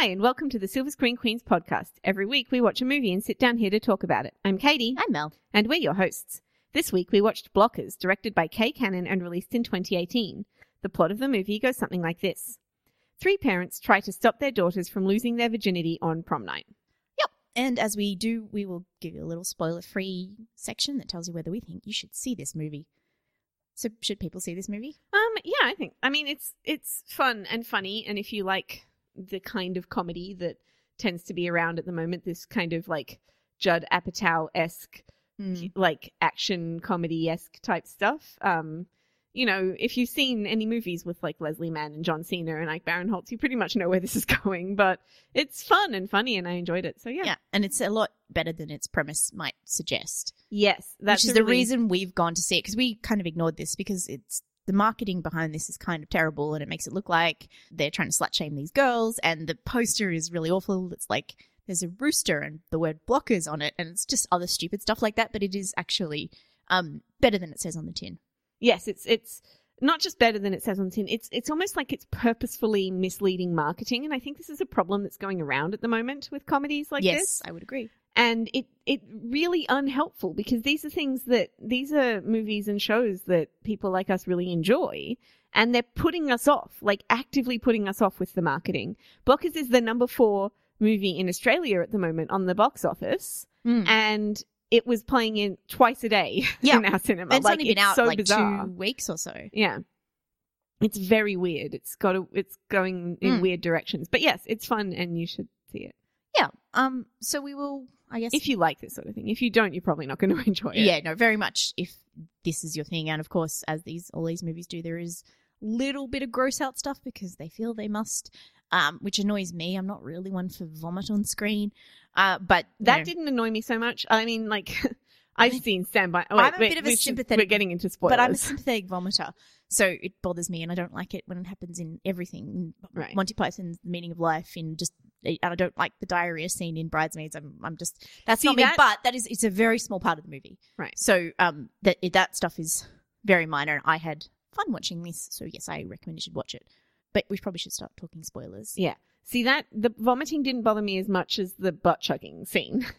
Hi, and welcome to the Silver Screen Queens podcast. Every week we watch a movie and sit down here to talk about it. I'm Katie, I'm Mel. and we're your hosts. This week we watched Blockers, directed by Kay Cannon and released in 2018. The plot of the movie goes something like this Three parents try to stop their daughters from losing their virginity on prom night. Yep. And as we do, we will give you a little spoiler free section that tells you whether we think you should see this movie. So, should people see this movie? Um, yeah, I think. I mean, it's it's fun and funny, and if you like the kind of comedy that tends to be around at the moment, this kind of like Judd Apatow esque, like action comedy esque type stuff. Um, you know, if you've seen any movies with like Leslie Mann and John Cena and Ike Barinholtz, you pretty much know where this is going. But it's fun and funny, and I enjoyed it. So yeah, Yeah. And it's a lot better than its premise might suggest. yes, that's which is a the reason we've gone to see it because we kind of ignored this because it's the marketing behind this is kind of terrible and it makes it look like they're trying to slut shame these girls and the poster is really awful. It's like there's a rooster and the word blockers on it and it's just other stupid stuff like that, but it is actually um better than it says on the tin. yes, it's it's not just better than it says on the tin. It's it's almost like it's purposefully misleading marketing, and I think this is a problem that's going around at the moment with comedies like yes, this. I would agree. And it it really unhelpful because these are things that these are movies and shows that people like us really enjoy. And they're putting us off, like actively putting us off with the marketing. Blockers is the number four movie in Australia at the moment on the box office, Mm. and it was playing in twice a day Yeah. in our cinema. It's like only been it's out so like bizarre. two weeks or so. Yeah. It's very weird. It's got a, it's going in Mm. weird directions. But yes, it's fun and you should see it. Yeah. Um. So we will. I guess. If you like this sort of thing. If you don't, you're probably not going to enjoy it. yeah. No. Very much. If this is your thing, and of course, as these all these movies do, there is little bit of gross out stuff because they feel they must. Um, which annoys me. I'm not really one for vomit on screen. Uh, but That didn't annoy me so much. I mean, like, I've seen Stand By. Oh, I'm a wait, bit of a should- sympathetic- We're getting into spoilers. But I'm a sympathetic vomiter, so it bothers me, and I don't like it when it happens in everything. In Right. Monty Python's The Meaning of Life, in just, and I don't like the diarrhea scene in Bridesmaids. I'm, I'm just that's See, not me. that- But that is, it's a very small part of the movie, Right. So, um, that that stuff is very minor, and I had fun watching this. So yes, I recommend you should watch it. But we probably should start talking spoilers. Yeah. See, that, the vomiting didn't bother me as much as the butt chugging scene.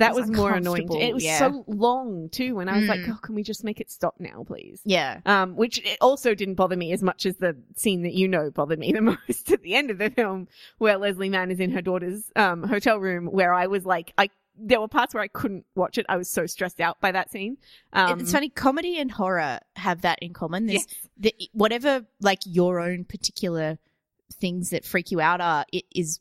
That was was more annoying. It was yeah. so long, too. And I was like, Mm. oh, can we just make it stop now, please? Yeah. Um, which it also didn't bother me as much as the scene that you know bothered me the most at the end of the film, where Leslie Mann is in her daughter's um, hotel room, where I was like, I there were parts where I couldn't watch it. I was so stressed out by that scene. Um, it's funny. Comedy and horror have that in common. There's yes. the, whatever like your own particular things that freak you out are it is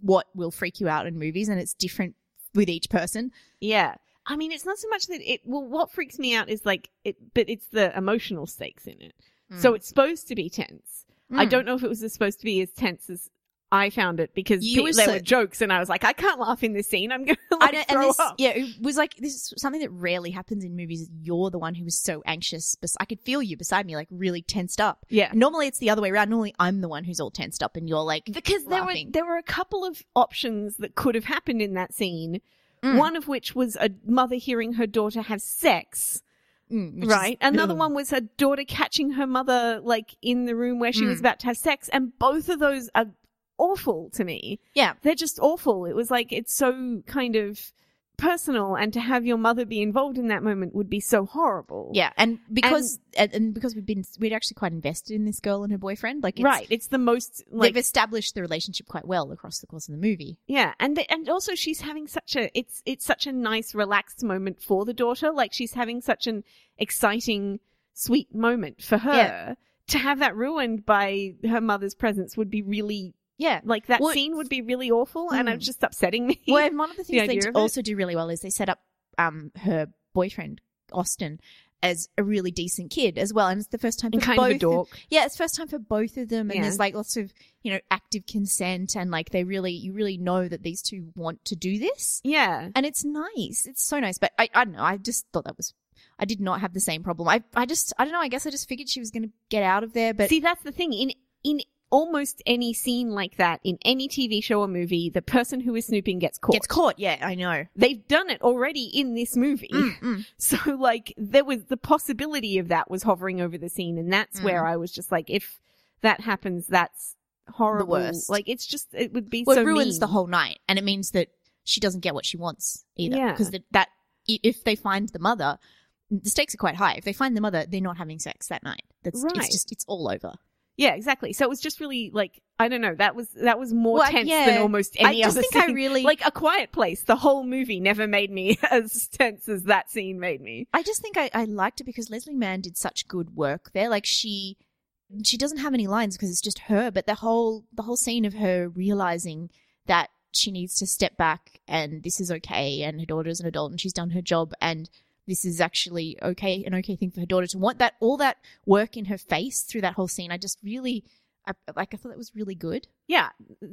what will freak you out in movies and it's different with each person Yeah. I mean, it's not so much that it, well, what freaks me out is like it, but it's the emotional stakes in it. So it's supposed to be tense. I Mm. don't know if it was supposed to be as tense as I found it because You pe- were there so- were jokes and I was like, I can't laugh in this scene. I'm going to I like and throw this, up. yeah, it was like this is something that rarely happens in movies. You're the one who was so anxious. Bes- I could feel you beside me, like really tensed up. Yeah. Normally, it's the other way around. Normally, I'm the one who's all tensed up, and you're like, because there were there were a couple of options that could have happened in that scene. Mm. One of which was a mother hearing her daughter have sex, mm, which is- right? Another one was her daughter catching her mother like in the room where she was Mm. about to have sex, and both of those are awful to me. Yeah. They're just awful. It was like it's so kind of personal, and to have your mother be involved in that moment would be so horrible. Yeah, and because and, and because we've been we'd actually quite invested in this girl and her boyfriend. Like, it's, right. It's the most like they've established the relationship quite well across the course of the movie. Yeah, and the, and also she's having such a it's it's such a nice relaxed moment for the daughter. Like she's having such an exciting, sweet moment for her. Yeah. To have that ruined by her mother's presence would be really Yeah. like that Well, scene would be really awful, and Mm. it's just upsetting me. Well, and one of the things they idea it. also do really well is they set up um her boyfriend Austin as a really decent kid as well, and it's the first time and for kind both. of a dork. yeah, it's first time for both of them, and Yeah. there's like lots of you know active consent, and like they really you really know that these two want to do this, Yeah, and it's nice. It's so nice, but I I don't know. I just thought that was. I did not have the same problem. I I just I don't know. I guess I just figured she was going to get out of there, but see that's the thing in in almost any scene like that in any TV show or movie, the person who is snooping gets caught. gets caught. Yeah, I know. They've done it already in this movie. Mm, mm. So like there was the possibility of that was hovering over the scene and that's Mm. where I was just like if that happens that's horrible. worst. Like it's just it would be well, so it ruins mean. the whole night, and it means that she doesn't get what she wants either. Because that, that if they find the mother, the stakes are quite high. If they find the mother, they're not having sex that night. That's Right. it's just it's all over. Yeah, exactly. So it was just really like I don't know. That was that was more Well, tense yeah. than almost any I just other think I really like a quiet place. The whole movie never made me as tense as that scene made me. I just think I, I liked it because Leslie Mann did such good work there. Like she she doesn't have any lines because it's just her, but the whole the whole scene of her realizing that she needs to step back and this is okay and her daughter's an adult and she's done her job and this is actually okay an okay thing for her daughter to want that all that work in her face through that whole scene. I just really I, like I thought that was really good. Yeah,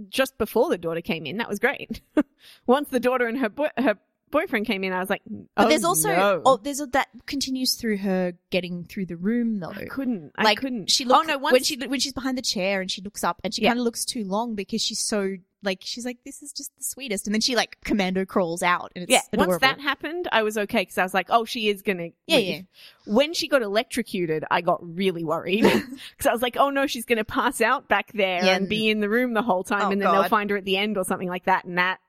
just before the daughter came in, that was great. Once the daughter and her boy, her boyfriend came in, I was like, oh, But there's oh, also no. oh there's a, that continues through her getting through the room though. I couldn't. I like couldn't. She oh, looks, oh no! Once when she when she's behind the chair and she looks up and she Yeah. kind of looks too long because she's so like she's like this is just the sweetest and then she like commando crawls out and it's yeah, adorable. once that happened, I was okay because I was like, oh, she is gonna. Yeah, leave. yeah. When she got electrocuted, I got really worried because I was like, oh no, she's gonna pass out back there Yeah, and and- be in the room the whole time, Oh, and then they'll find her at the end or something like that. And that,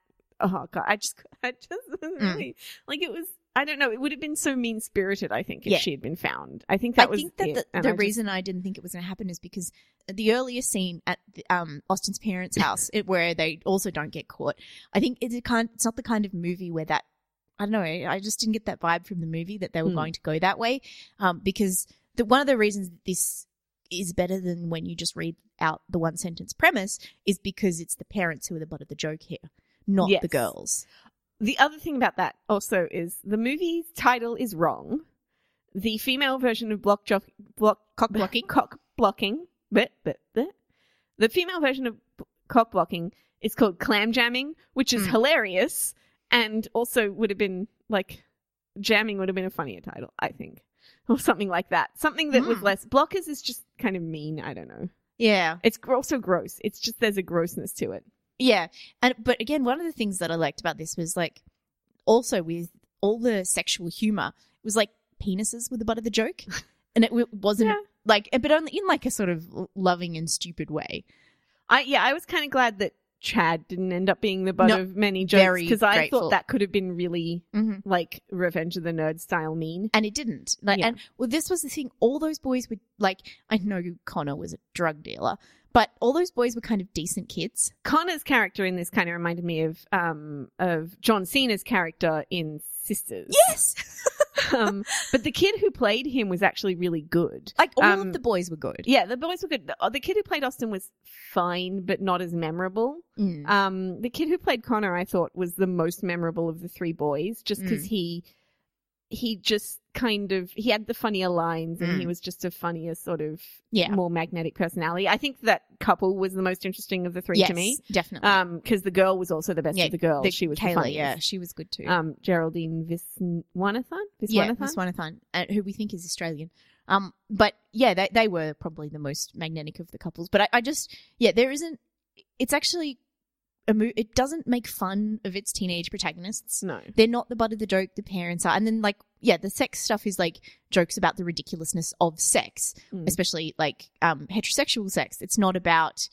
oh god, I just, I just Mm. really like it was. I don't know. It would have been so mean spirited. I think if Yeah. she had been found. I think that I was. think that it, the, the I just- reason I didn't think it was going to happen is because the earlier scene at the, um, Austin's parents' house, it, where they also don't get caught, I think it's a kind. It's not the kind of movie where that. I don't know. I just didn't get that vibe from the movie that they were Hmm. going to go that way, um, because the one of the reasons that this is better than when you just read out the one sentence premise is because it's the parents who are the butt of the joke here, not Yes. the girls. The other thing about that also is the movie's title is wrong. The female version of block jock, block Cock blocking. cock blocking, but the female version of b- cock blocking is called clam jamming, which is Mm. hilarious and also would have been like jamming would have been a funnier title, I think, or something like that. Something that was Mm. less blockers is just kind of mean. I don't know. Yeah, It's also gross. It's just there's a grossness to it. Yeah. And but again, one of the things that I liked about this was like also with all the sexual humor, it was like penises were the butt of the joke. And it w- wasn't Yeah. like but only in like a sort of loving and stupid way. I yeah, I was kind of glad that Chad didn't end up being the butt No, of many jokes because I grateful. thought that could have been really Mm-hmm. like Revenge of the Nerd style mean. And it didn't. Like Yeah. and well this was the thing, all those boys were like I know Connor was a drug dealer, but all those boys were kind of decent kids. Connor's character in this kind of reminded me of um of John Cena's character in Sisters. Yes. um, but the kid who played him was actually really good. like all Um, of the boys were good. Yeah, the boys were good. The, the kid who played Austin was fine, but not as memorable. Mm. Um, the kid who played Connor, I thought, was the most memorable of the three boys, just because Mm. he he just kind of he had the funnier lines, and he Mm. was just a funnier sort of Yeah. more magnetic personality. I think that couple was the most interesting of the three yes, to me. definitely. Um, because the girl was also the best Yeah, of the girls. The- she was Kayla, yeah, she was good too. Um, Geraldine Viswanathan. yeah, Viswanathan? Viswanathan, uh, who we think is Australian. Um, but yeah, they they were probably the most magnetic of the couples. But I, I just yeah, there isn't. It's actually a mo- It doesn't make fun of its teenage protagonists. No. They're not the butt of the joke. The parents are, and then like yeah, the sex stuff is like jokes about the ridiculousness of sex, Mm. especially like um heterosexual sex. It's not about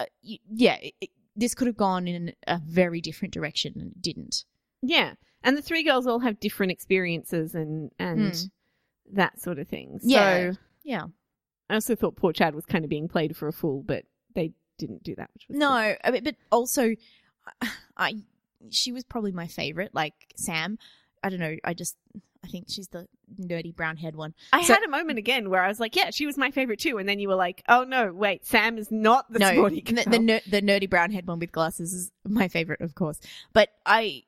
uh, y- yeah. It, it- this could have gone in a very different direction and it didn't. Yeah, and the three girls all have different experiences and and Mm. that sort of thing. So Yeah. Yeah. I also thought poor Chad was kind of being played for a fool, but didn't do that, which was No, good. I mean, but also, I she was probably my favorite. Like Sam, I don't know. I just I think she's the nerdy brown haired one. I So- had a moment again where I was like, "Yeah, she was my favorite too," and then you were like, "Oh no, wait, Sam is not the no, sporty the girl." the, ner- the nerdy brown haired one with glasses is my favorite, of course. But I,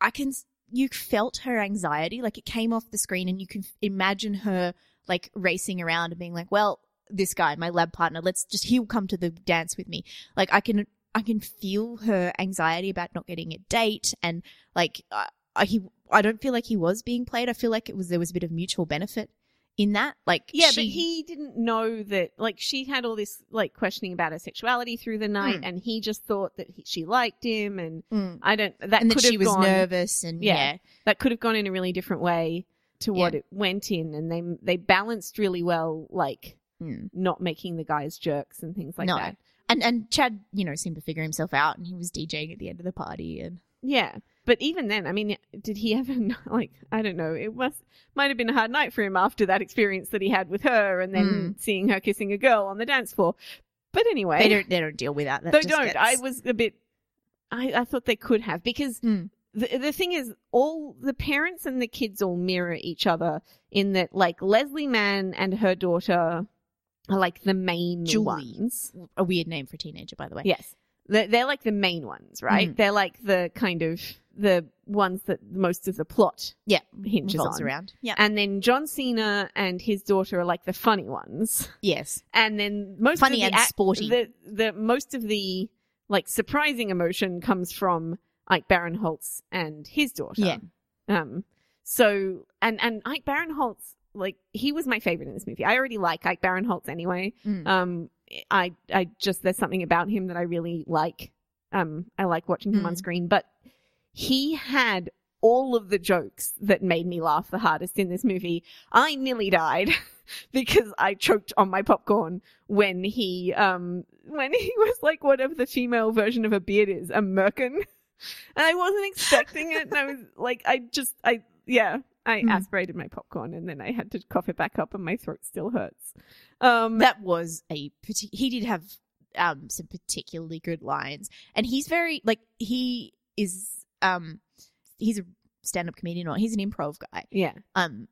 I can you felt her anxiety, like it came off the screen, and you can imagine her like racing around and being like, "Well, this guy, my lab partner, let's just he'll come to the dance with me." Like I can, I can feel her anxiety about not getting a date, and like uh, I, he, I don't feel like he was being played. I feel like it was there was a bit of mutual benefit in that. Like yeah, she- but he didn't know that. Like she had all this like questioning about her sexuality through the night, Mm. and he just thought that he, she liked him, and Mm. I don't. That and that could she have was gone, nervous, and Yeah. yeah. That could have gone in a really different way to what Yeah. it went in, and they they balanced really well, like Mm. not making the guys jerks and things like No. that. And and Chad, you know, seemed to figure himself out, and he was DJing at the end of the party, and Yeah. But even then, I mean, did he ever like? I don't know. It was might have been a hard night for him after that experience that he had with her, and then seeing her kissing a girl on the dance floor. But anyway, they don't they don't deal with that. that they don't. gets- I was a bit. I I thought they could have because Mm. the the thing is, all the parents and the kids all mirror each other in that, like Leslie Mann and her daughter like the main Julie. ones. a weird name for a teenager, by the way. Yes. They're, they're like the main ones, right? Mm. They're like the kind of the ones that most of the plot Yeah, hinges revolves on. around. Yeah. And then John Cena and his daughter are like the funny ones. Yes. And then most Funny of and the ac- sporty. The, the most of the like surprising emotion comes from Ike Barinholtz and his daughter. Yeah. Um. So and and Ike Barinholtz like he was my favorite in this movie. I already like Ike Barinholtz anyway. Mm. Um, I I just there's something about him that I really like. Um, I like watching him on Mm. screen, but he had all of the jokes that made me laugh the hardest in this movie. I nearly died because I choked on my popcorn when he um when he was like whatever the female version of a beard is, a merkin. And I wasn't expecting it, and I was like, I just, I, yeah, I Mm. aspirated my popcorn, and then I had to cough it back up, and my throat still hurts. Um, that was a partic- he did have um some particularly good lines and he's very like he is um he's a stand-up comedian or he's an improv guy yeah, um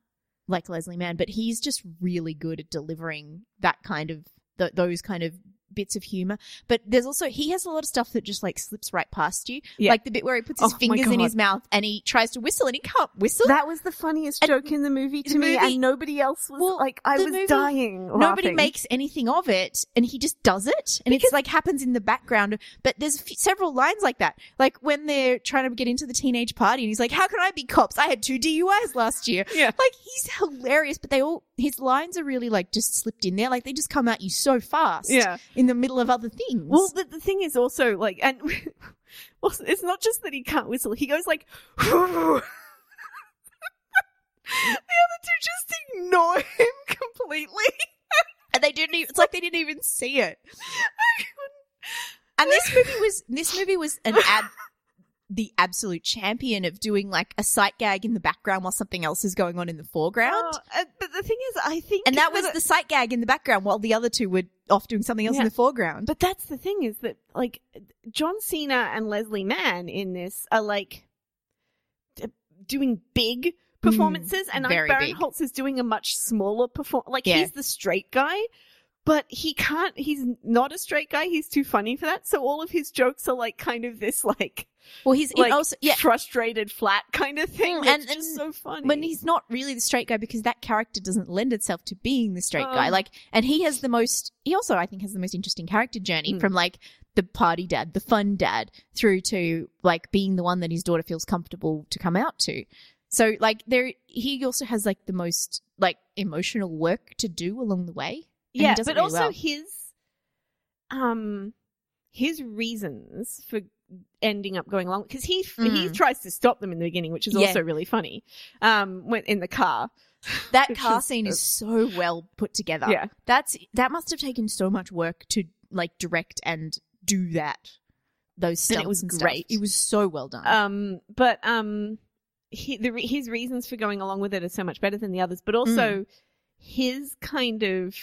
like Leslie Mann but he's just really good at delivering that kind of th- those kind of bits of humor but there's also he has a lot of stuff that just like slips right past you Yeah. like the bit where he puts his Oh fingers in his mouth and he tries to whistle and he can't whistle that was the funniest And joke in the movie to the me, movie- and nobody else was Well, like, I was movie- dying. Nobody makes anything of it, and he just does it, and Because- it's like happens in the background. But there's few, several lines like that, like when they're trying to get into the teenage party, and he's like, "How can I be cops? I had two DUIs last year." Yeah. like he's hilarious, but they all his lines are really like just slipped in there, like they just come at you so fast, Yeah. In the middle of other things. Well, the, the thing is also like, and also, it's not just that he can't whistle. He goes like, the other two just ignore him completely. and they didn't. Even, it's like they didn't even see it. And this movie was this movie was an ad the absolute champion of doing like a sight gag in the background while something else is going on in the foreground. Oh, uh, but the thing is, I think, and that was the sight gag in the background while the other two were off doing something else Yeah. in the foreground. But that's the thing is that like John Cena and Leslie Mann in this are like doing big performances, and Ike very big. Barinholtz is doing a much smaller perform. Like Yeah. he's the straight guy, but he can't. He's not a straight guy. He's too funny for that. So all of his jokes are like kind of this like well, he's like also yeah. frustrated flat kind of thing. Mm, and- just and so funny. When he's not really the straight guy because that character doesn't lend itself to being the straight guy. Oh. Like, and he has the most, he also, I think, has the most interesting character journey Mm. from like the party dad, the fun dad, through to like being the one that his daughter feels comfortable to come out to. So, like, there, he also has like the most like emotional work to do along the way. Yeah, but really also well. his um his reasons for ending up going along because he he Mm. tries to stop them in the beginning, which is Yeah. also really funny. Um, when in the car, That car is- scene is so well put together. yeah, That's that must have taken so much work to like direct and do that. Those And it was and stuff. great. It was so well done. um, but um, he, the his reasons for going along with it are so much better than the others, but also Mm. his kind of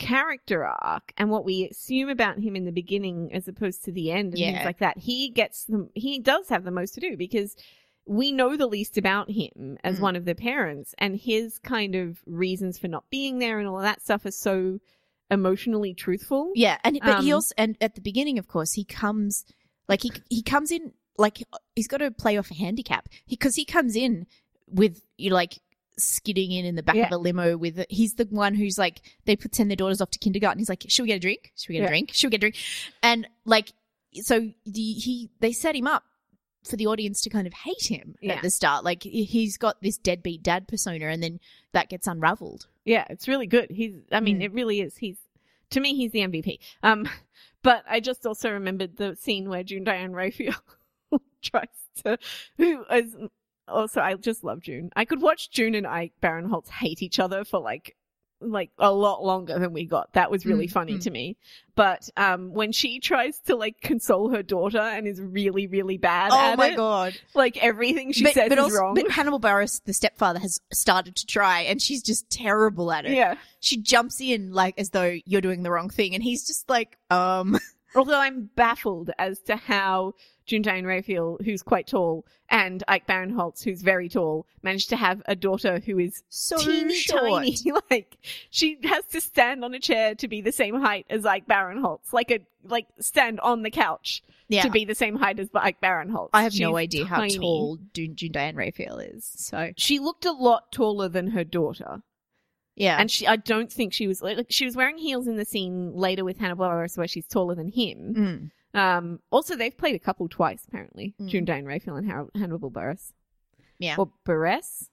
character arc and what we assume about him in the beginning as opposed to the end and Yeah. things like that. He gets the he does have the most to do because we know the least about him as Mm. one of the parents and his kind of reasons for not being there and all of that stuff is so emotionally truthful. yeah, and but he um, also and at the beginning, of course, he comes like he he comes in like he's got to play off a handicap because he, comes in with you know, like skidding in in the back of Yeah. a limo with he's the one who's like they put send their daughters off to kindergarten he's like should we get a drink should we get Yeah. a drink should we get a drink and like so the he they set him up for the audience to kind of hate him Yeah. at the start like he- he's got this deadbeat dad persona and then that gets unraveled Yeah, it's really good. He's, I mean, Mm. it really is. He's, to me, he's the MVP. Um, but I just also remembered the scene where June Diane Raphael tries to, who is also, I just love June. I could watch June and Ike Barinholtz hate each other for like like a lot longer than we got. That was really Mm, funny mm. to me. But um when she tries to like console her daughter and is really, really bad Oh at my it, god! like everything she but, says but is also, wrong. but Hannibal Buress, the stepfather, has started to try, and she's just terrible at it. yeah. She jumps in like as though you're doing the wrong thing, and he's just like, um, Although I'm baffled as to how June Diane Raphael, who's quite tall, and Ike Barinholtz, who's very tall, managed to have a daughter who is so teeny short. tiny. Like she has to stand on a chair to be the same height as Ike Barinholtz, like a like stand on the couch Yeah, to be the same height as Ike Barinholtz. I have no She's idea how tall June, June Diane Raphael is. So She looked a lot taller than her daughter, yeah, and she I don't think she was like she was wearing heels in the scene later with Hannibal Buress where she's taller than him. Mm. Um, also, they've played a couple twice, apparently. Mm. June Diane Raphael and Har- Hannibal Buress. yeah, Or Buress?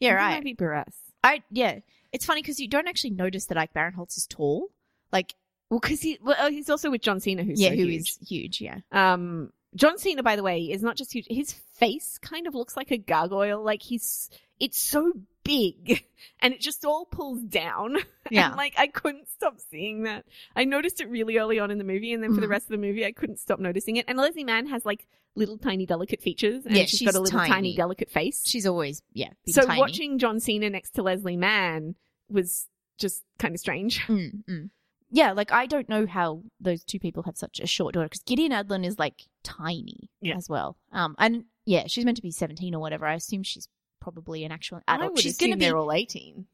yeah, right. might be Buress. I yeah, it's funny because you don't actually notice that Ike Barinholtz is tall. Like Well, because he, well, oh, he's also with John Cena, who's yeah, so who huge. is huge. Yeah, Um, John Cena, by the way, is not just huge. His face kind of looks like a gargoyle. Like he's, it's so big, and it just all pulls down. Yeah. and like I couldn't stop seeing that. I noticed it really early on in the movie, and then for the Mhm. rest of the movie, I couldn't stop noticing it. And Leslie Mann has like little tiny delicate features, and Yeah, she's she's got a little tiny, tiny. delicate face. she's always yeah. so tiny. watching John Cena next to Leslie Mann was just kind of strange. Mm, mm. Yeah, like I don't know how those two people have such a short daughter because Gideon Adlon is like tiny Yeah. as well. Um, and yeah, she's meant to be seventeen or whatever. I assume she's probably an actual I adult. would she's gonna be they're all eighteen.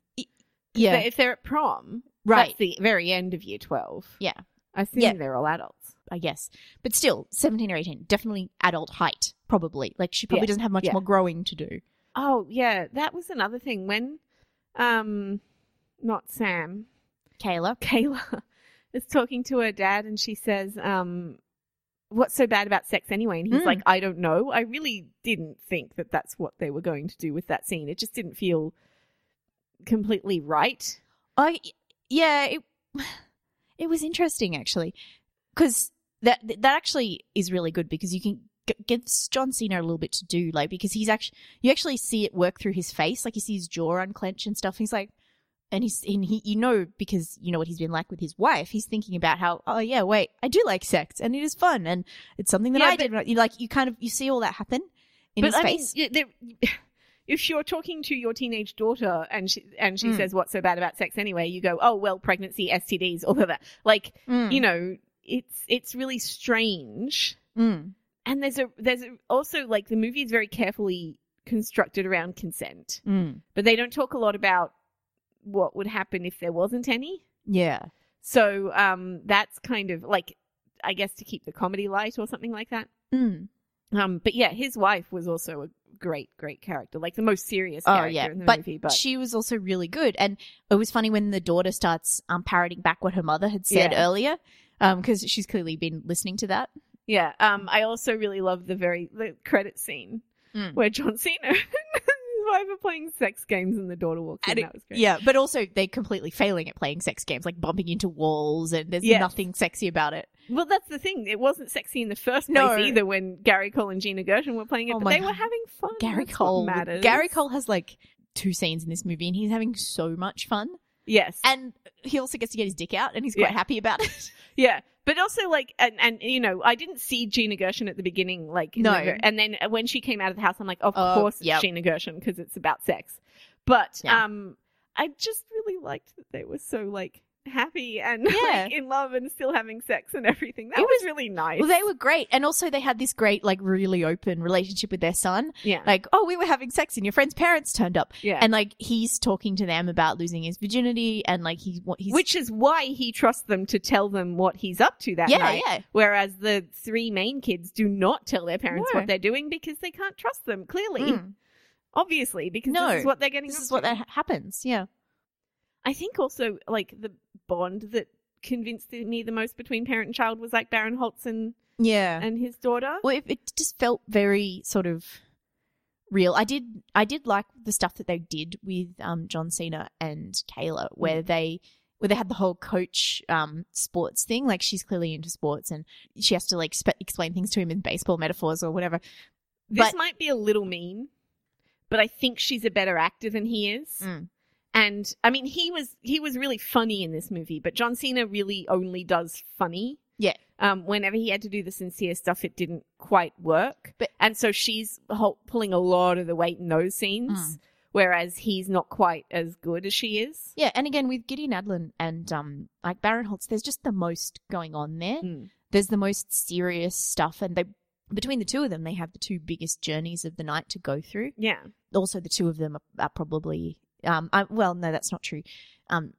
yeah, But if they're at prom, right. The very end of year twelve. Yeah. I assume Yeah. they're all adults. I guess, but still, seventeen or eighteen, definitely adult height. Probably like she probably Yeah, doesn't have much yeah. more growing to do. Oh yeah, that was another thing when, um, not Sam, Kayla, Kayla is talking to her dad, and she says, um. What's so bad about sex anyway? And he's Mm. like, I don't know. I really didn't think that that's what they were going to do with that scene. It just didn't feel completely right. I yeah, it it was interesting actually because that that actually is really good because you can gives John Cena a little bit to do like because he's actually you actually see it work through his face like you see his jaw unclench and stuff. He's like. And he's and he you know because you know what he's been like with his wife. He's thinking about how oh yeah wait I do like sex and it is fun and it's something that Yeah, I but- did. You like you kind of you see all that happen in his I face. mean, if you're talking to your teenage daughter and she and she Mm. says what's so bad about sex anyway, you go, oh well, pregnancy, STDs, all of that. Like Mm, you know, it's it's really strange. mm, And there's a there's a, also like the movie is very carefully constructed around consent, mm. but they don't talk a lot about what would happen if there wasn't any. yeah So um, that's kind of like, I guess, to keep the comedy light or something like that. mm. Um, but yeah, his wife was also a great, great character, like the most serious Oh character yeah, in the but, movie. But she was also really good, and it was funny when the daughter starts um, parroting back what her mother had said Yeah. earlier, because she's clearly been listening to that. yeah, um, I also really love the very the credit scene Mm. where John Cena wife are playing sex games, and the daughter walks in. It- that was great. Yeah, but also they're completely failing at playing sex games, like bumping into walls, and there's Yes. nothing sexy about it. Well, that's the thing. It wasn't sexy in the first place No. either when Gary Cole and Gina Gershon were playing it, Oh but they were having fun. Gary That's Cole, matters. Gary Cole has like two scenes in this movie, and he's having so much fun, Yes. and he also gets to get his dick out, and he's quite Yeah. happy about it. Yeah, but also like, and, and you know, I didn't see Gina Gershon at the beginning, like No. the and then when she came out of the house, I'm like, of Oh, course, it's. Gina Gershon because it's about sex. But Yeah. um, I just really liked that they were so like happy and Yeah. like, in love and still having sex and everything. That It was, was- really nice. well, they were great, and also they had this great, like, really open relationship with their son. yeah, Like, oh, we were having sex, and your friend's parents turned up. yeah. and like he's talking to them about losing his virginity and like he what he's which is why he trusts them to tell them what he's up to that yeah night. yeah Whereas the three main kids do not tell their parents No. what they're doing because they can't trust them. Clearly, Mm. obviously, because No. this is what they're getting. this is what to. that happens yeah I think also like the bond that convinced me the most between parent and child was like Barinholtz and, yeah and his daughter. well it, it just felt very sort of real i did i did like the stuff that they did with um john cena and kayla where they where they had the whole coach um sports thing like she's clearly into sports and she has to like spe- explain things to him in baseball metaphors or whatever This but- might be a little mean, but I think she's a better actor than he is. Mm. And I mean, he was he was really funny in this movie, but John Cena really only does funny. Yeah. Um, whenever he had to do the sincere stuff, it didn't quite work. But- and so she's pulling a lot of the weight in those scenes, Mm. whereas he's not quite as good as she is. Yeah, and again with Gideon Adlon and um like Barinholtz, there's just the most going on there. Mm. There's the most serious stuff, and they between the two of them, they have the two biggest journeys of the night to go through. Yeah. Also, the two of them are, are probably um I, well, no, that's not true. Um,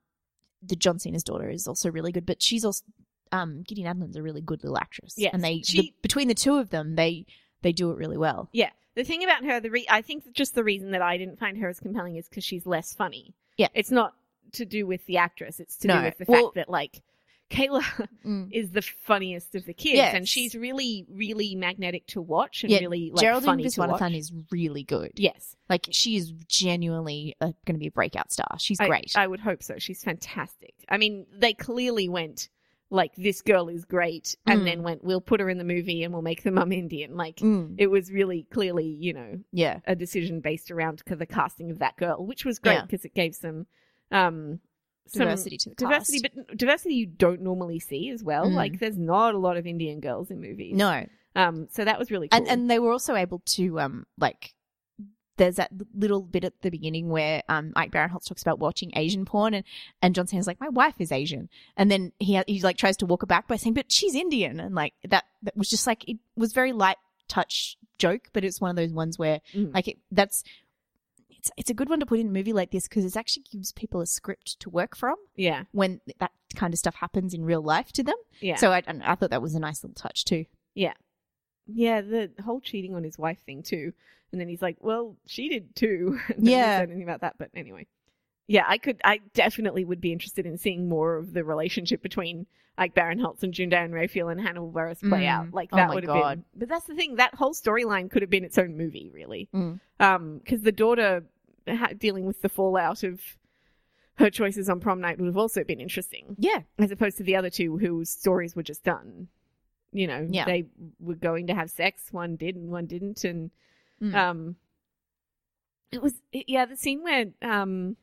the John Cena's daughter is also really good, but she's also um Gideon Adlon's a really good little actress. Yes, and they she- the, between the two of them, they they do it really well. Yeah. The thing about her, the re- I think just the reason that I didn't find her as compelling is because she's less funny. Yeah. It's not to do with the actress. It's to No. do with the Well- fact that like Kayla Mm. is the funniest of the kids, Yes. and she's really, really magnetic to watch and Yeah, really like Geraldine funny to watch. Viswanathan is really good. yes, Like she is genuinely uh, going to be a breakout star. She's I- great. I, would hope so. She's fantastic. I mean, they clearly went like this girl is great, and Mm. then went we'll put her in the movie and we'll make the mum Indian. Like Mm, it was really clearly, you know, yeah. a decision based around the casting of that girl, which was great Yeah. because it gave some um Diversity to the diversity, cast. but diversity you don't normally see as well. Mm. Like there's not a lot of Indian girls in movies. No, um, so that was really cool. and and they were also able to um like there's that little bit at the beginning where um Ike Barinholtz talks about watching Asian porn and and John Cena's like my wife is Asian and then he he like tries to walk her back by saying but she's Indian and like that that was just like it was very light touch joke but it's one of those ones where Mm. like it, that's it's it's a good one to put in a movie like this because it actually gives people a script to work from yeah, when that kind of stuff happens in real life to them. yeah, So I I thought that was a nice little touch too. yeah. Yeah, the whole cheating on his wife thing too, and then he's like, "Well, she did too." Yeah. anything about that, but anyway. Yeah, I could. I definitely would be interested in seeing more of the relationship between like Barinholtz and June Diane Raphael and Hannibal Buress play Mm. out. Like Oh that my would have been. But that's the thing. That whole storyline could have been its own movie, really. Mm. Um, because the daughter ha- dealing with the fallout of her choices on prom night would have also been interesting, Yeah, as opposed to the other two whose stories were just done. You know, Yeah. they were going to have sex. One did, and one didn't, and Mm. um, it was yeah. The scene where um,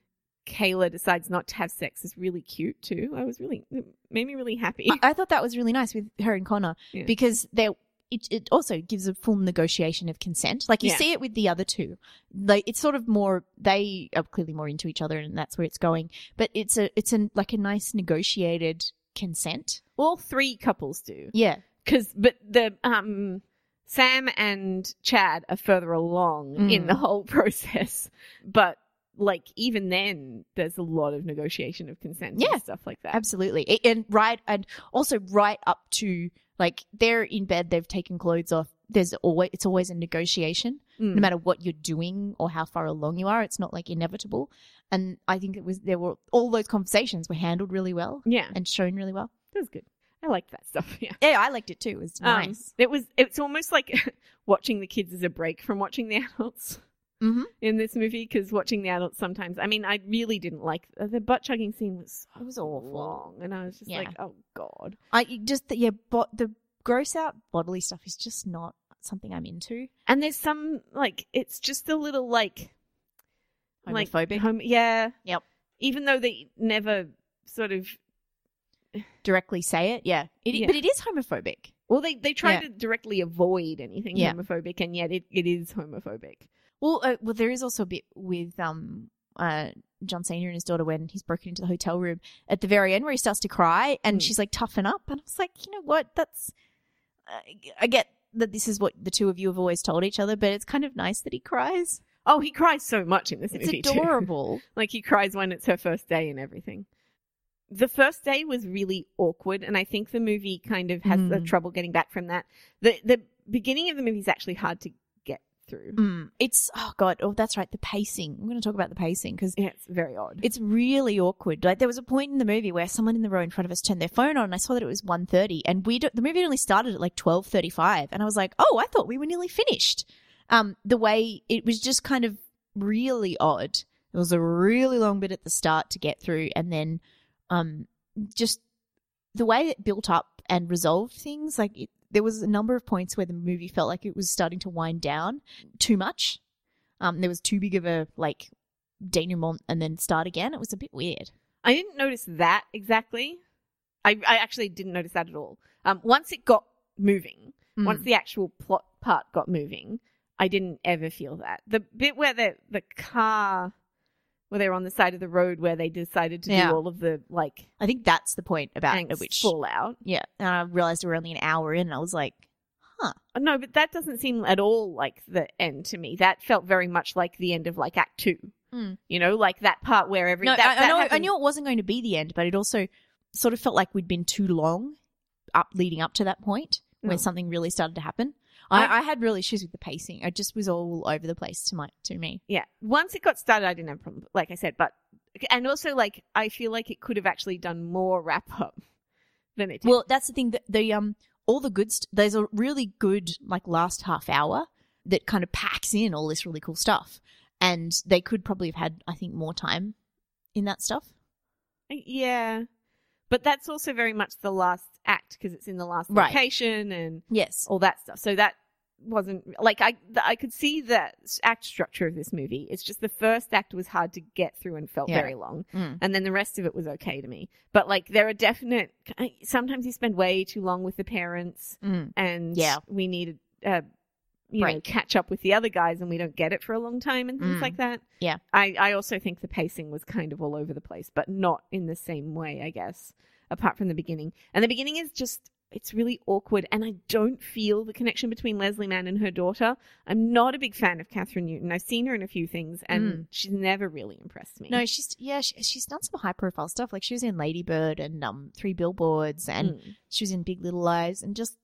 Kayla decides not to have sex is really cute too. I was really it made me really happy. I, I thought that was really nice with her and Connor Yeah. because they it, it also gives a full negotiation of consent. Like you Yeah. see it with the other two, like it's sort of more they are clearly more into each other, and that's where it's going. But it's a it's a like a nice negotiated consent. All three couples do. Yeah, because but the um Sam and Chad are further along in Mm. the whole process, but like even then, there's a lot of negotiation of consent Yeah. and stuff like that. absolutely. And right, and also right up to like they're in bed, they've taken clothes off. There's always it's always a negotiation. Mm. no matter what you're doing or how far along you are. It's not like inevitable. And I think it was there were all those conversations were handled really well yeah, and shown really well. that was good. I liked that stuff. Yeah. Yeah, I liked it too. It was Um, nice. It was. It's almost like watching the kids as a break from watching the adults Mm-hmm. in this movie. Because watching the adults sometimes, I mean, I really didn't like uh, the butt chugging scene was so It was awful. long, and I was just Yeah. like, oh god. I just yeah, but the gross out bodily stuff is just not something I'm into. And there's some like it's just a little like like Homophobic, hom- yeah. Yep. Even though they never sort of directly say it. Yeah, it, Yeah. but it is homophobic. well they they try Yeah. to directly avoid anything Yeah. homophobic and yet it, it is homophobic. Well, uh, well, there is also a bit with um uh John Cena and his daughter when he's broken into the hotel room at the very end where he starts to cry and Mm. she's like toughen up and I was like, you know what? That's uh, I get that this is what the two of you have always told each other, but it's kind of nice that he cries. Oh, he cries so much in this It's movie too. adorable. like he cries when it's her first day and everything. The first day was really awkward, and I think the movie kind of has the Mm. trouble getting back from that. the The beginning of the movie is actually hard to through. Mm, it's oh god, oh that's right, the pacing. I'm going to talk about the pacing because Yeah, it's very odd. it's really awkward. Like there was a point in the movie where someone in the row in front of us turned their phone on, and I saw that it was 1.30, and we do, the movie only started at like twelve thirty five, and I was like, oh, I thought we were nearly finished. Um, the way it was just kind of really odd. It was a really long bit at the start to get through, and then um, just the way it built up and resolved things. Like it, there was a number of points where the movie felt like it was starting to wind down too much. Um, there was too big of a like denouement and then start again. It was a bit weird. I didn't notice that exactly. I, I actually didn't notice that at all. Um, once it got moving, once Mm. the actual plot part got moving, I didn't ever feel that. The bit where the the car, where they're on the side of the road, where they decided to Yeah. do all of the like I think that's the point about angst which fallout. yeah. And I realized we're only an hour in, and I was like, huh. No, but that doesn't seem at all like the end to me. That felt very much like the end of like Act Two. Mm. You know, like that part where every No, that, I, I that know. I happened- knew it wasn't going to be the end, but it also sort of felt like we'd been too long up leading up to that point when Oh. something really started to happen. I- I, had real issues with the pacing. It just was all over the place to my to me. Yeah. Once it got started, I didn't have a problem, like I said, but and also like I feel like it could have actually done more wrap up than it did. Well, that's the thing that the um all the good st- there's a really good like last half hour that kind of packs in all this really cool stuff, and they could probably have had I think more time in that stuff. yeah, but that's also very much the last act because it's in the last Right. location and Yes. all that stuff. So that wasn't like I I could see the act structure of this movie. It's just the first act was hard to get through and felt Yeah. very long. Mm. and then the rest of it was okay to me. But like there are definite sometimes you spend way too long with the parents Mm. and Yeah. we need uh you know catch up with the other guys and we don't get it for a long time and things Mm. like that. Yeah. I I also think the pacing was kind of all over the place, but not in the same way, I guess, apart from the beginning. And the beginning is just it's really awkward and I don't feel the connection between Leslie Mann and her daughter. I'm not a big fan of Kathryn Newton. I've seen her in a few things and Mm. she's never really impressed me. No, she's yeah, she, she's done some high profile stuff. Like she was in Ladybird and um Three Billboards, and Mm. she was in Big Little Lies, and just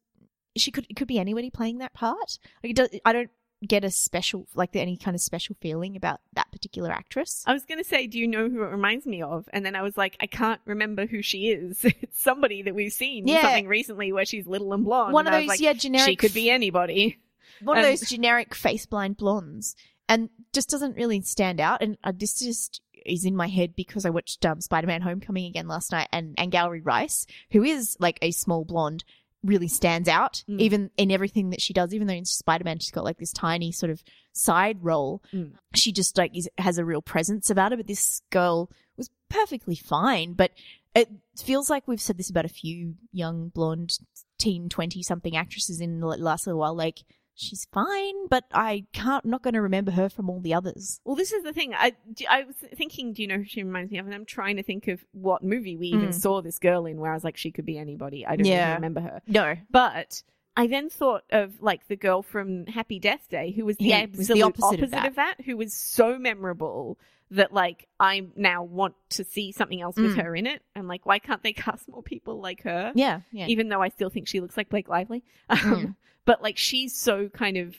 she could it could be anybody playing that part. Like it does, I don't get a special like any kind of special feeling about that particular actress. I was going to say, do you know who it reminds me of? And then I was like, I can't remember who she is. It's somebody that we've seen Yeah. something recently where she's little and blonde. One of and I was those like, yeah generic. She could be anybody. one of those generic face blind blondes, and just doesn't really stand out. And uh, this just is in my head because I watched um, Spider Man Homecoming again last night, and and Angourie Rice, who is like a small blonde, really stands out Mm. even in everything that she does. Even though in Spider Man she's got like this tiny sort of side role, Mm. she just like is, has a real presence about her. But this girl was perfectly fine, but. It feels like we've said this about a few young blonde teen 20 something actresses in the last little while. Like, she's fine, but I can't, not going to remember her from all the others. Well, this is the thing. I, I was thinking, do you know who she reminds me of? And I'm trying to think of what movie we even Mm. saw this girl in where I was like, she could be anybody. I don't Yeah. even remember her. No. But I then thought of like the girl from Happy Death Day who was the Who absolute was the opposite opposite, of of, that. who was so memorable that like I now want to see something else with Mm. her in it. I'm like, why can't they cast more people like her? Yeah. Yeah. Even though I still think she looks like Blake Lively. Um, Mm. But like she's so kind of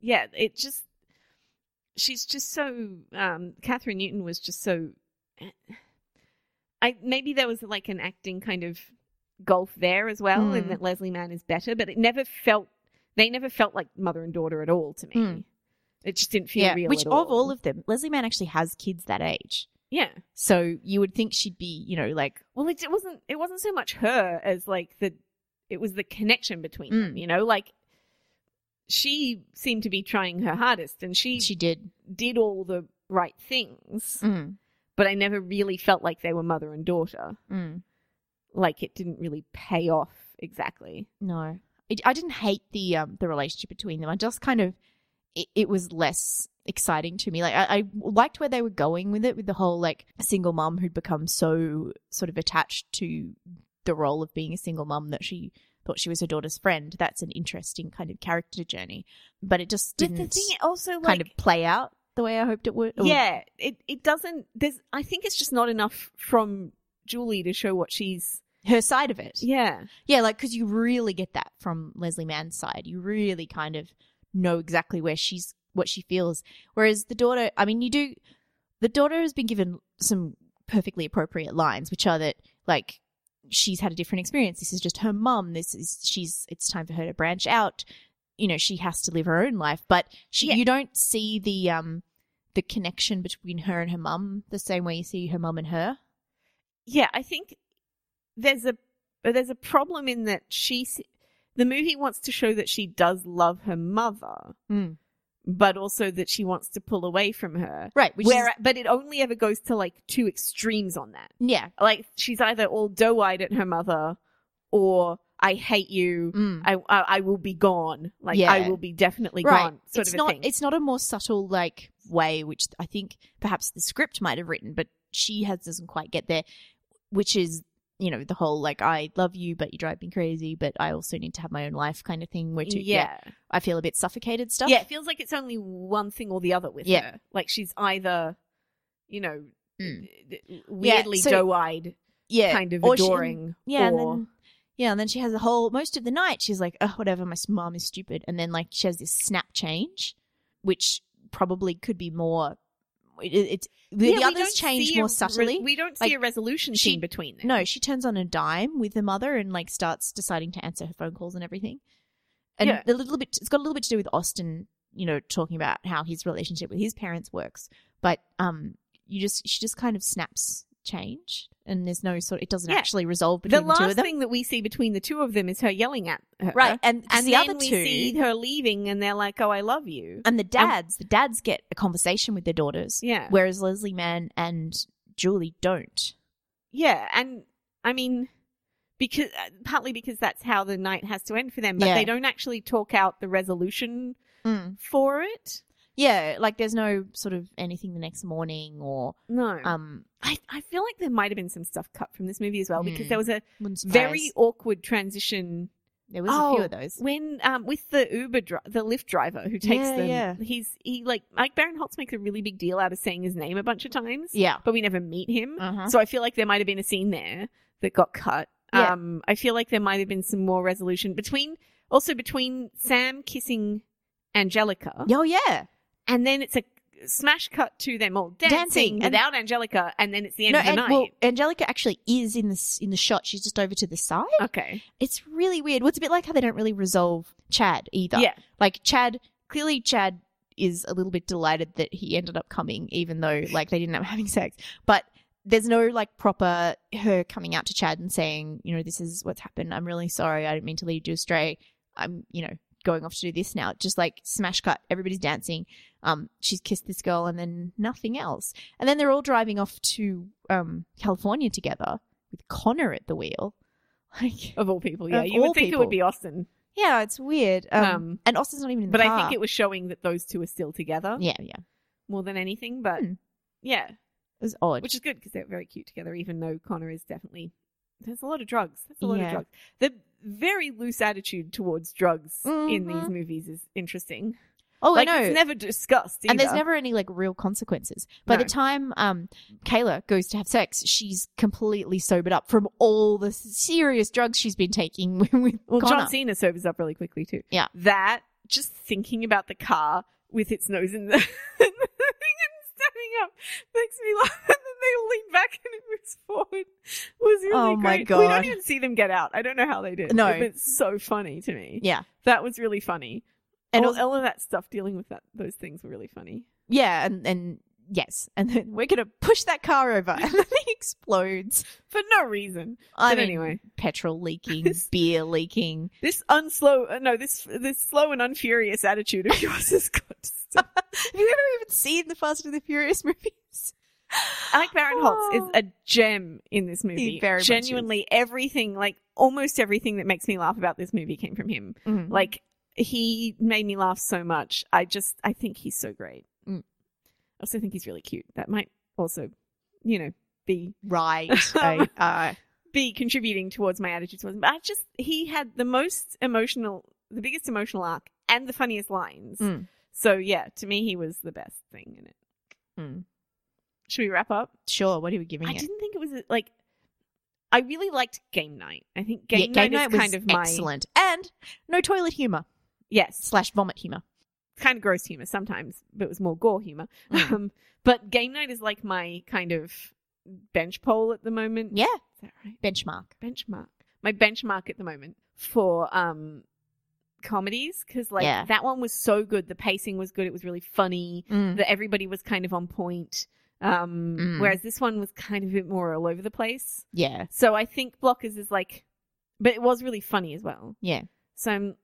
yeah, it just she's just so um Kathryn Newton was just so I maybe there was like an acting kind of gulf there as well, Mm. and that Leslie Mann is better, but it never felt they never felt like mother and daughter at all to me. It just didn't feel yeah. real. Which of all of them, Leslie Mann actually has kids that age. yeah. So you would think she'd be, you know, like, Well, it, it wasn't. It wasn't so much her as like the. It was the connection between them. Mm. You know, like she seemed to be trying her hardest, and she, she did. did all the right things. Mm. But I never really felt like they were mother and daughter. Mm. Like it didn't really pay off exactly. No. I didn't hate the um the relationship between them. I just kind of it, it was less exciting to me. Like I, I liked where they were going with it, with the whole like single mum who'd become so sort of attached to the role of being a single mum that she thought she was her daughter's friend. That's an interesting kind of character journey, but it just didn't the thing also like kind of play out the way I hoped it would. or- yeah, it it doesn't. There's I think it's just not enough from Julie to show what she's. her side of it. Yeah, Yeah, like because you really get that from Leslie Mann's side. You really kind of know exactly where she's what she feels. Whereas the daughter, I mean, you do. The daughter has been given some perfectly appropriate lines, which are that like she's had a different experience. This is just her mum. This is she's. It's time for her to branch out. You know, she has to live her own life, but she. Yeah. You don't see the um the connection between her and her mum the same way you see her mum and her. yeah. I think there's a there's a problem in that she the movie wants to show that she does love her mother, Mm. but also that she wants to pull away from her. Right. Which Where, is, but it only ever goes to like two extremes on that. yeah. Like she's either all doe-eyed at her mother, or I hate you. Mm. I, I I will be gone. Like Yeah. I will be definitely right. gone. Sort it's of a not. thing. It's not a more subtle like way, which I think perhaps the script might have written, but she has doesn't quite get there. Which is, you know, the whole like I love you, but you drive me crazy, but I also need to have my own life kind of thing. Which yeah, yeah. I feel a bit suffocated stuff. Yeah, it feels like it's only one thing or the other with Yeah. her. Like she's either, you know, Mm. weirdly so- doe-eyed, yeah, kind of Or she- adoring. Yeah, and then yeah, and then she has the whole most of the night. She's like, oh, whatever, my mom is stupid, and then like she has this snap change, which probably could be more. It, it's the, Yeah, the others change more a subtly. we don't see Like, a resolution she- scene between them. no, she turns on a dime with the mother and like starts deciding to answer her phone calls and everything. And Yeah. a little bit, it's got a little bit to do with Austin, you know, talking about how his relationship with his parents works. But um, you just she just kind of snaps change, and there's no sort. Of, It doesn't Yeah. actually resolve between the, two of them. The last thing that we see between the two of them is her yelling at her. Right, and, And the other we two, see her leaving, and they're like, "Oh, I love you." and the dads, the dads get a conversation with their daughters, Yeah, whereas Leslie Mann and Julie don't. yeah, and I mean, because uh, partly because that's how the night has to end for them, but Yeah. they don't actually talk out the resolution for it. Yeah, like there's no sort of anything the next morning or No, um. I I feel like there might have been some stuff cut from this movie as well because there was a wouldn't very awkward transition There was a few Oh, of those. when um with the Uber dri- the Lyft driver who takes Yeah, them. yeah. He's he like Mike Barinholtz makes a really big deal out of saying his name a bunch of times, Yeah. but we never meet him. Uh-huh. So I feel like there might have been a scene there that got cut. Yeah. Um, I feel like there might have been some more resolution between also between Sam kissing Angelica, Oh yeah. And then it's a smash cut to them all dancing, Dancing, and- without Angelica, and then it's the end No, of the and night. well, Angelica actually is in this in the shot. She's just over to the side. okay, It's really weird. Well, it's a bit like how they don't really resolve Chad either. yeah, Like Chad, clearly Chad is a little bit delighted that he ended up coming, even though like they didn't have having sex. But there's no like proper her coming out to Chad and saying, you know, this is what's happened. I'm really sorry. I didn't mean to lead you astray. I'm, you know, going off to do this now. Just like smash cut. Everybody's dancing. Um, she's kissed this girl and then nothing else. And then they're all driving off to um California together with Connor at the wheel. Like, of all people, yeah, you would think it would be Austin, yeah, it's weird. Um, Um, and Austin's not even in the car. but I think it was showing that those two are still together Yeah, yeah. more than anything. But Hmm. yeah, It was odd. which is good because they're very cute together. Even though Connor is definitely there's a lot of drugs. That's a lot Yeah. of drugs. The very loose attitude towards drugs in these Mhm. movies is interesting. oh, like I know. it's never discussed, and there's never any like real consequences. By No. the time um Kayla goes to have sex, she's completely sobered up from all the serious drugs she's been taking with Well, Connor. John Cena sobers up really quickly too. Yeah. That just thinking about the car with its nose in the, in the thing and standing up makes me laugh. Then they lean back and it moves forward. Was really Oh my great. We don't even see them get out. I don't know how they did. No. it's so funny to me. Yeah, That was really funny. And all, also- all of that stuff dealing with that those things were really funny. yeah, and and yes, and then we're gonna push that car over, and the thing explodes. For no reason. I But mean, anyway. petrol leaking, This- beer leaking. This unslow uh, no, this this slow and unfurious attitude of yours has got to stop. Have you ever even seen the Fast and the Furious movies? Alec Barinholtz is Oh. a gem in this movie. He very much Genuinely, everything, like almost everything that makes me laugh about this movie came from him. Mhm. Like he made me laugh so much. I just, I think he's so great. Mm. I also think he's really cute. That might also, you know, be right. I, uh, be contributing towards my attitude towards him. But I just, he had the most emotional, the biggest emotional arc, and the funniest lines. Mm. So yeah, to me, he was the best thing in it. mm. Should we wrap up? Sure. What are we giving I it? didn't think it was like. I really liked Game Night. I think Game, Yeah, Night, is was kind of my excellent, and no toilet humor yes, slash vomit humor. kind of gross humor sometimes, but it was more gore humor. Mm. Um, but Game Night is like my kind of bench pole at the moment. Yeah, Is that right? benchmark. Benchmark. My benchmark at the moment for um comedies because like Yeah. that one was so good. The pacing was good. It was really funny. Mm. That everybody was kind of on point. Um, Mm. whereas this one was kind of a bit more all over the place. Yeah, So I think Blockers is like, but it was really funny as well. yeah. So I'm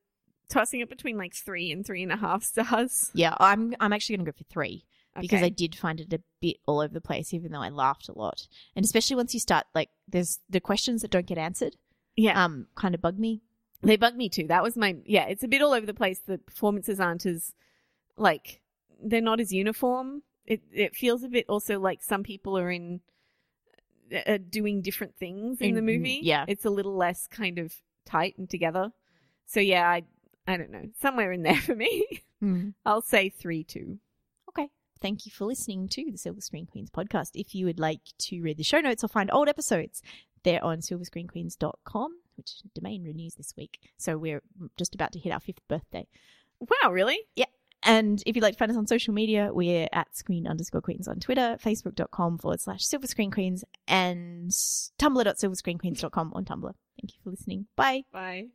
tossing it between like three and three and a half stars. Yeah, I'm I'm actually going to go for three because I did find it a bit all over the place, even though I laughed a lot. And especially once you start, like, there's the questions that don't get answered, yeah, um, kind of bug me. they bug me too. That was my yeah. It's a bit all over the place. The performances aren't as like they're not as uniform. It it feels a bit also like some people are in uh, doing different things in the movie. yeah. it's a little less kind of tight and together. So yeah, I I don't know somewhere in there for me. I'll say three two. Okay. Thank you for listening to the Silver Screen Queens podcast. If you would like to read the show notes or find old episodes, they're on silverscreenqueens.com, which domain renews this week. So we're just about to hit our fifth birthday. Wow, really? And if you'd like to find us on social media, we're at screen underscore queens on Twitter, facebook.com forward slash silver screen queens, and tumblr.silverscreenqueens.com on Tumblr. Thank you for listening. Bye. Bye.